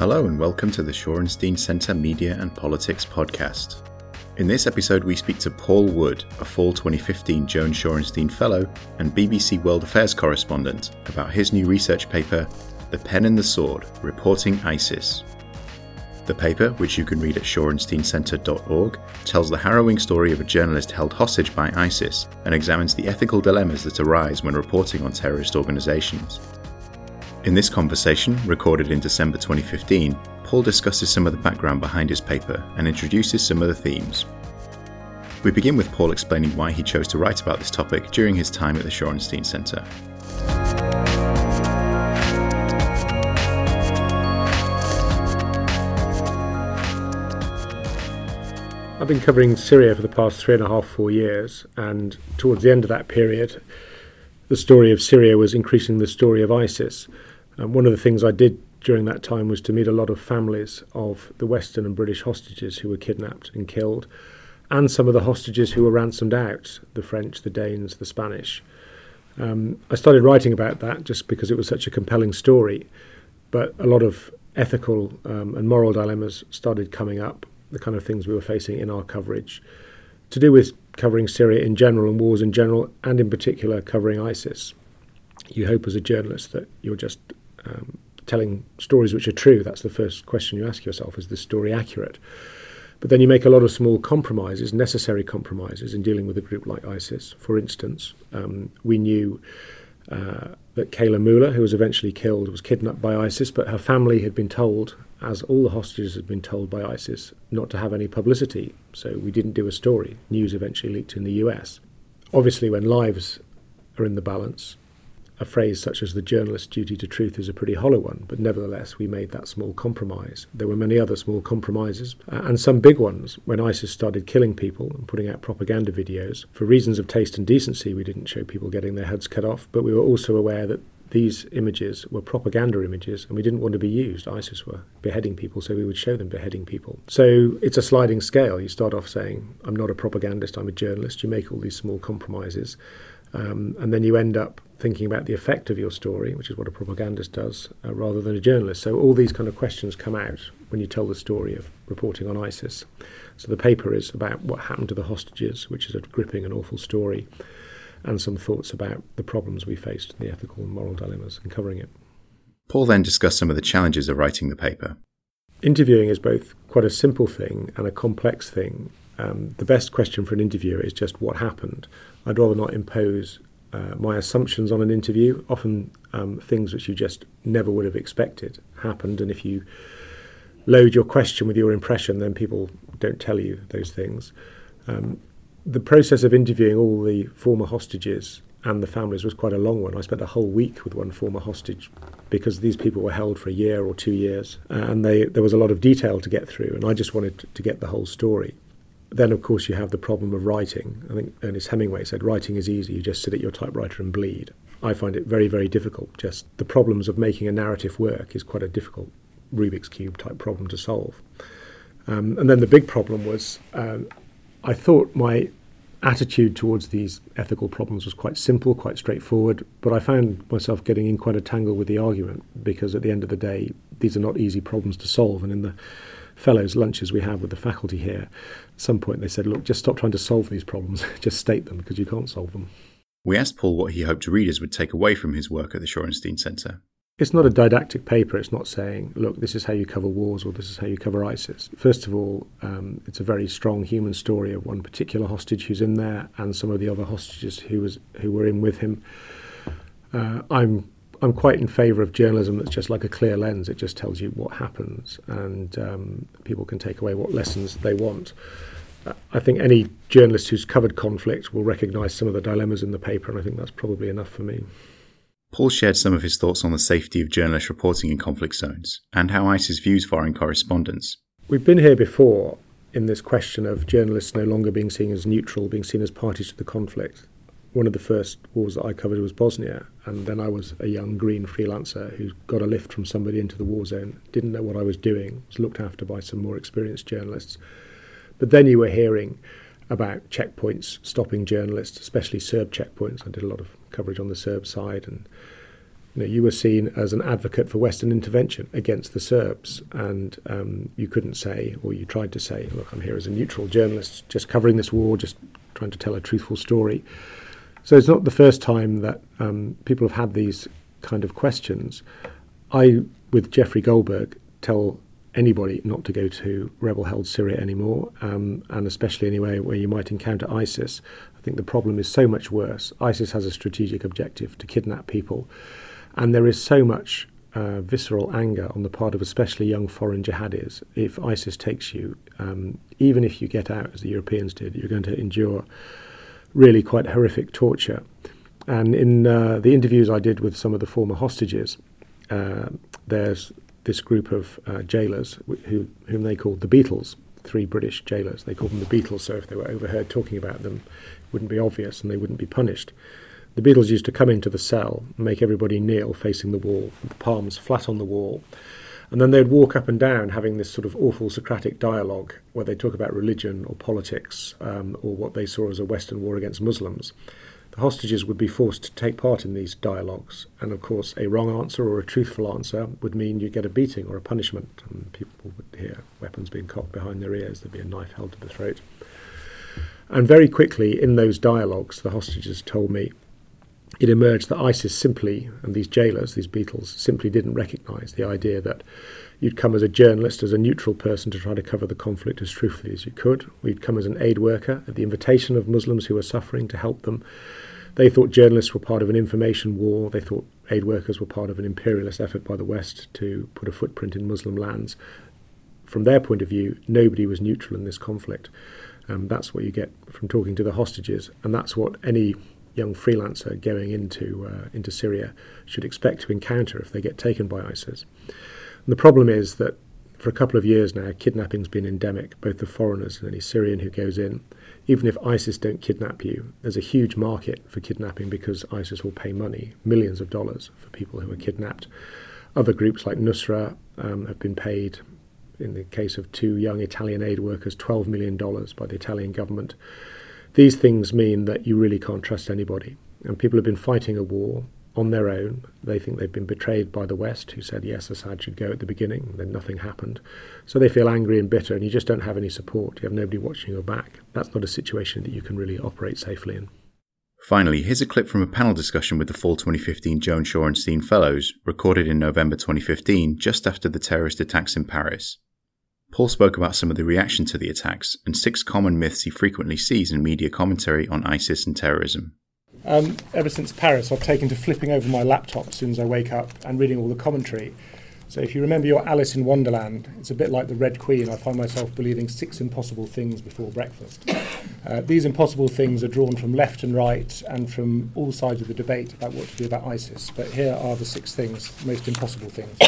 Hello and welcome to the Shorenstein Centre Media and Politics podcast. In this episode, we speak to Paul Wood, a fall 2015 Joan Shorenstein Fellow and BBC World Affairs correspondent, about his new research paper, The Pen and the Sword Reporting ISIS. The paper, which you can read at shorensteincentre.org, tells the harrowing story of a journalist held hostage by ISIS and examines the ethical dilemmas that arise when reporting on terrorist organisations. In this conversation, recorded in December 2015, Paul discusses some of the background behind his paper and introduces some of the themes. We begin with Paul explaining why he chose to write about this topic during his time at the Shorenstein Centre. I've been covering Syria for the past three and a half, four years, and towards the end of that period, the story of Syria was increasing the story of ISIS. And one of the things I did during that time was to meet a lot of families of the Western and British hostages who were kidnapped and killed, and some of the hostages who were ransomed out the French, the Danes, the Spanish. Um, I started writing about that just because it was such a compelling story, but a lot of ethical um, and moral dilemmas started coming up, the kind of things we were facing in our coverage, to do with covering Syria in general and wars in general, and in particular covering ISIS. You hope as a journalist that you're just um, telling stories which are true. That's the first question you ask yourself: Is this story accurate? But then you make a lot of small compromises, necessary compromises, in dealing with a group like ISIS. For instance, um, we knew uh, that Kayla Mueller, who was eventually killed, was kidnapped by ISIS, but her family had been told, as all the hostages had been told by ISIS, not to have any publicity. So we didn't do a story. News eventually leaked in the US. Obviously, when lives are in the balance, a phrase such as the journalist's duty to truth is a pretty hollow one, but nevertheless, we made that small compromise. There were many other small compromises, uh, and some big ones. When ISIS started killing people and putting out propaganda videos, for reasons of taste and decency, we didn't show people getting their heads cut off, but we were also aware that these images were propaganda images and we didn't want to be used. ISIS were beheading people, so we would show them beheading people. So it's a sliding scale. You start off saying, I'm not a propagandist, I'm a journalist. You make all these small compromises. Um, and then you end up thinking about the effect of your story, which is what a propagandist does, uh, rather than a journalist. So all these kind of questions come out when you tell the story of reporting on ISIS. So the paper is about what happened to the hostages, which is a gripping and awful story, and some thoughts about the problems we faced, the ethical and moral dilemmas, and covering it. Paul then discussed some of the challenges of writing the paper. Interviewing is both quite a simple thing and a complex thing. Um, the best question for an interviewer is just what happened. I'd rather not impose uh, my assumptions on an interview. Often um, things which you just never would have expected happened, and if you load your question with your impression, then people don't tell you those things. Um, the process of interviewing all the former hostages and the families was quite a long one. I spent a whole week with one former hostage because these people were held for a year or two years, and they, there was a lot of detail to get through, and I just wanted to get the whole story. Then, of course, you have the problem of writing. I think Ernest Hemingway said, Writing is easy, you just sit at your typewriter and bleed. I find it very, very difficult. Just the problems of making a narrative work is quite a difficult Rubik's Cube type problem to solve. Um, and then the big problem was um, I thought my attitude towards these ethical problems was quite simple, quite straightforward, but I found myself getting in quite a tangle with the argument because at the end of the day, these are not easy problems to solve. And in the fellows' lunches we have with the faculty here, at some point they said, look, just stop trying to solve these problems, just state them because you can't solve them. We asked Paul what he hoped readers would take away from his work at the Shorenstein Centre. It's not a didactic paper. It's not saying, look, this is how you cover wars or this is how you cover ISIS. First of all, um, it's a very strong human story of one particular hostage who's in there and some of the other hostages who was who were in with him. Uh, I'm I'm quite in favour of journalism that's just like a clear lens. It just tells you what happens, and um, people can take away what lessons they want. Uh, I think any journalist who's covered conflict will recognise some of the dilemmas in the paper, and I think that's probably enough for me. Paul shared some of his thoughts on the safety of journalists reporting in conflict zones and how ISIS views foreign correspondents. We've been here before in this question of journalists no longer being seen as neutral, being seen as parties to the conflict one of the first wars that I covered was Bosnia, and then I was a young green freelancer who got a lift from somebody into the war zone, didn't know what I was doing, was looked after by some more experienced journalists. But then you were hearing about checkpoints stopping journalists, especially Serb checkpoints. I did a lot of coverage on the Serb side, and you, know, you were seen as an advocate for Western intervention against the Serbs, and um, you couldn't say, or you tried to say, "Look, I'm here as a neutral journalist, just covering this war, just trying to tell a truthful story." So it's not the first time that um, people have had these kind of questions. I, with Jeffrey Goldberg, tell anybody not to go to rebel-held Syria anymore, um, and especially anywhere where you might encounter ISIS. I think the problem is so much worse. ISIS has a strategic objective to kidnap people, and there is so much uh, visceral anger on the part of especially young foreign jihadis. If ISIS takes you, um, even if you get out, as the Europeans did, you're going to endure really quite horrific torture. And in uh, the interviews I did with some of the former hostages, uh, there's this group of uh, jailers who, whom they called the Beatles, three British jailers. They called them the Beatles, so if they were overheard talking about them, it wouldn't be obvious and they wouldn't be punished. The Beatles used to come into the cell, make everybody kneel facing the wall, the palms flat on the wall, and then they'd walk up and down having this sort of awful Socratic dialogue where they talk about religion or politics um, or what they saw as a Western war against Muslims hostages would be forced to take part in these dialogues. And of course, a wrong answer or a truthful answer would mean you get a beating or a punishment. And people would hear weapons being cocked behind their ears, there'd be a knife held to the throat. And very quickly in those dialogues, the hostages told me it emerged that ISIS simply, and these jailers, these Beatles, simply didn't recognize the idea that you'd come as a journalist, as a neutral person to try to cover the conflict as truthfully as you could. We'd come as an aid worker at the invitation of Muslims who were suffering to help them they thought journalists were part of an information war. They thought aid workers were part of an imperialist effort by the West to put a footprint in Muslim lands. From their point of view, nobody was neutral in this conflict. Um, that's what you get from talking to the hostages, and that's what any young freelancer going into uh, into Syria should expect to encounter if they get taken by ISIS. And the problem is that for a couple of years now, kidnapping's been endemic, both the foreigners and any Syrian who goes in even if ISIS don't kidnap you, there's a huge market for kidnapping because ISIS will pay money, millions of dollars, for people who are kidnapped. Other groups like Nusra um, have been paid, in the case of two young Italian aid workers, $12 million by the Italian government. These things mean that you really can't trust anybody. And people have been fighting a war on their own. They think they've been betrayed by the West, who said, yes, Assad should go at the beginning, then nothing happened. So they feel angry and bitter, and you just don't have any support. You have nobody watching your back. That's not a situation that you can really operate safely in. Finally, here's a clip from a panel discussion with the Fall 2015 Joan Shorenstein Fellows, recorded in November 2015, just after the terrorist attacks in Paris. Paul spoke about some of the reaction to the attacks and six common myths he frequently sees in media commentary on ISIS and terrorism. Um, ever since Paris, I've taken to flipping over my laptop as soon as I wake up and reading all the commentary. So if you remember your Alice in Wonderland, it's a bit like the Red Queen. I find myself believing six impossible things before breakfast. Uh, these impossible things are drawn from left and right and from all sides of the debate about what to do about ISIS. But here are the six things, most impossible things.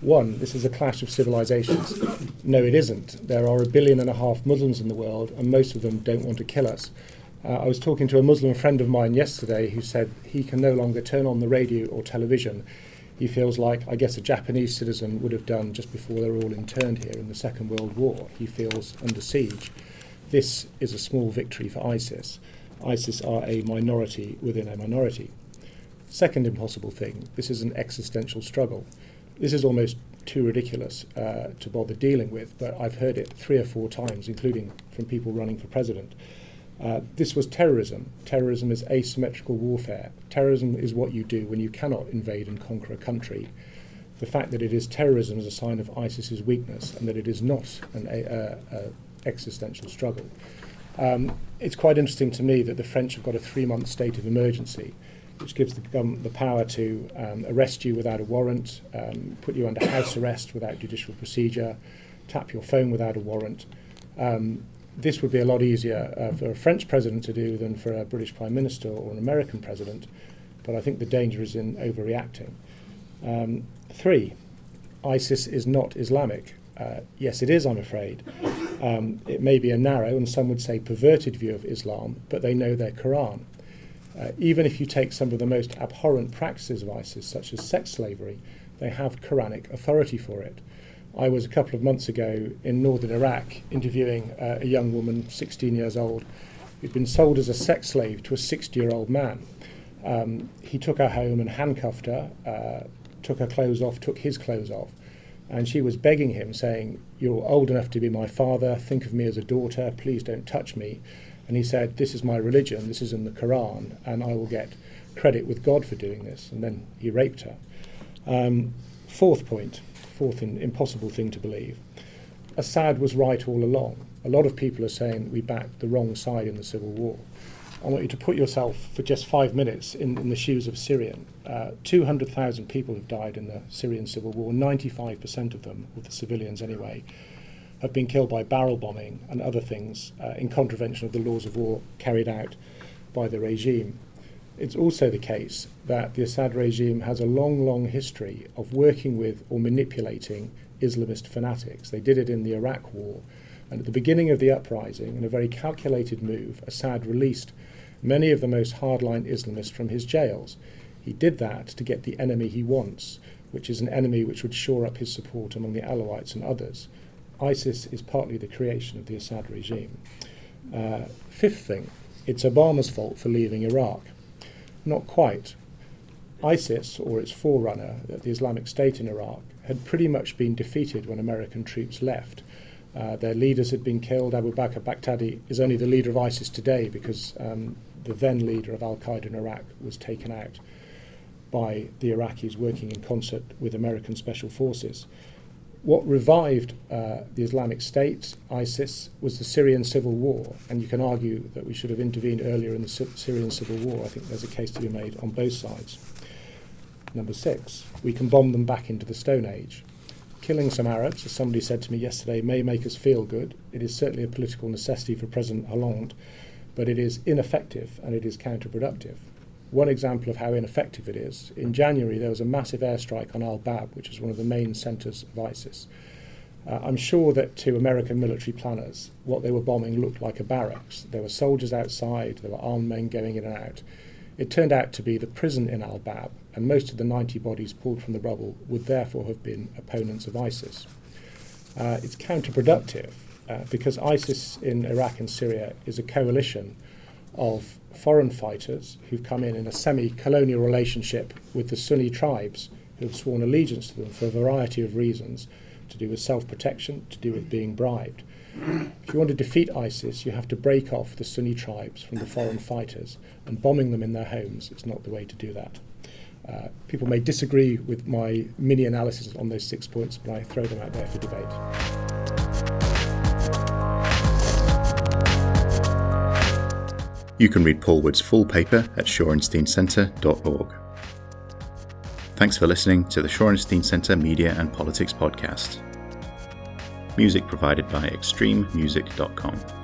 One, this is a clash of civilizations. No, it isn't. There are a billion and a half Muslims in the world, and most of them don't want to kill us. Uh, I was talking to a Muslim friend of mine yesterday who said he can no longer turn on the radio or television. He feels like, I guess, a Japanese citizen would have done just before they were all interned here in the Second World War. He feels under siege. This is a small victory for ISIS. ISIS are a minority within a minority. Second impossible thing this is an existential struggle. This is almost too ridiculous uh, to bother dealing with, but I've heard it three or four times, including from people running for president. Uh, this was terrorism. Terrorism is asymmetrical warfare. Terrorism is what you do when you cannot invade and conquer a country. The fact that it is terrorism is a sign of ISIS's weakness and that it is not an existential struggle. Um, it's quite interesting to me that the French have got a three month state of emergency, which gives the government the power to um, arrest you without a warrant, um, put you under house arrest without judicial procedure, tap your phone without a warrant. Um, this would be a lot easier uh, for a French president to do than for a British prime minister or an American president, but I think the danger is in overreacting. Um, three, ISIS is not Islamic. Uh, yes, it is, I'm afraid. Um, it may be a narrow and some would say perverted view of Islam, but they know their Quran. Uh, even if you take some of the most abhorrent practices of ISIS, such as sex slavery, they have Quranic authority for it. I was a couple of months ago in northern Iraq interviewing uh, a young woman, 16 years old, who'd been sold as a sex slave to a 60 year old man. Um, he took her home and handcuffed her, uh, took her clothes off, took his clothes off. And she was begging him, saying, You're old enough to be my father, think of me as a daughter, please don't touch me. And he said, This is my religion, this is in the Quran, and I will get credit with God for doing this. And then he raped her. Um, fourth point, fourth impossible thing to believe Assad was right all along. A lot of people are saying we backed the wrong side in the civil war. I want you to put yourself for just five minutes in, in the shoes of a Syrian. Uh, 200,000 people have died in the Syrian civil war. 95% of them, of the civilians anyway, have been killed by barrel bombing and other things uh, in contravention of the laws of war carried out by the regime. It's also the case that the Assad regime has a long, long history of working with or manipulating Islamist fanatics. They did it in the Iraq War. And at the beginning of the uprising, in a very calculated move, Assad released many of the most hardline Islamists from his jails. He did that to get the enemy he wants, which is an enemy which would shore up his support among the Alawites and others. ISIS is partly the creation of the Assad regime. Uh, fifth thing, it's Obama's fault for leaving Iraq. Not quite. ISIS, or its forerunner, the Islamic State in Iraq, had pretty much been defeated when American troops left. Uh, their leaders had been killed. Abu Bakr Baghdadi is only the leader of ISIS today because um, the then leader of Al Qaeda in Iraq was taken out by the Iraqis working in concert with American special forces. What revived uh, the Islamic State, ISIS, was the Syrian civil war, and you can argue that we should have intervened earlier in the Syrian civil war. I think there's a case to be made on both sides. Number six, we can bomb them back into the Stone Age. Killing some Arabs, as somebody said to me yesterday, may make us feel good. It is certainly a political necessity for President Hollande, but it is ineffective and it is counterproductive. One example of how ineffective it is in January, there was a massive airstrike on Al Bab, which is one of the main centres of ISIS. Uh, I'm sure that to American military planners, what they were bombing looked like a barracks. There were soldiers outside, there were armed men going in and out. It turned out to be the prison in Al Bab, and most of the 90 bodies pulled from the rubble would therefore have been opponents of ISIS. Uh, it's counterproductive uh, because ISIS in Iraq and Syria is a coalition of foreign fighters who've come in in a semi colonial relationship with the Sunni tribes who've sworn allegiance to them for a variety of reasons to do with self protection, to do with being bribed. If you want to defeat ISIS, you have to break off the Sunni tribes from the foreign fighters, and bombing them in their homes is not the way to do that. Uh, people may disagree with my mini analysis on those six points, but I throw them out there for debate. You can read Paul Wood's full paper at shorensteincentre.org. Thanks for listening to the Shorenstein Centre Media and Politics Podcast. Music provided by extrememusic.com.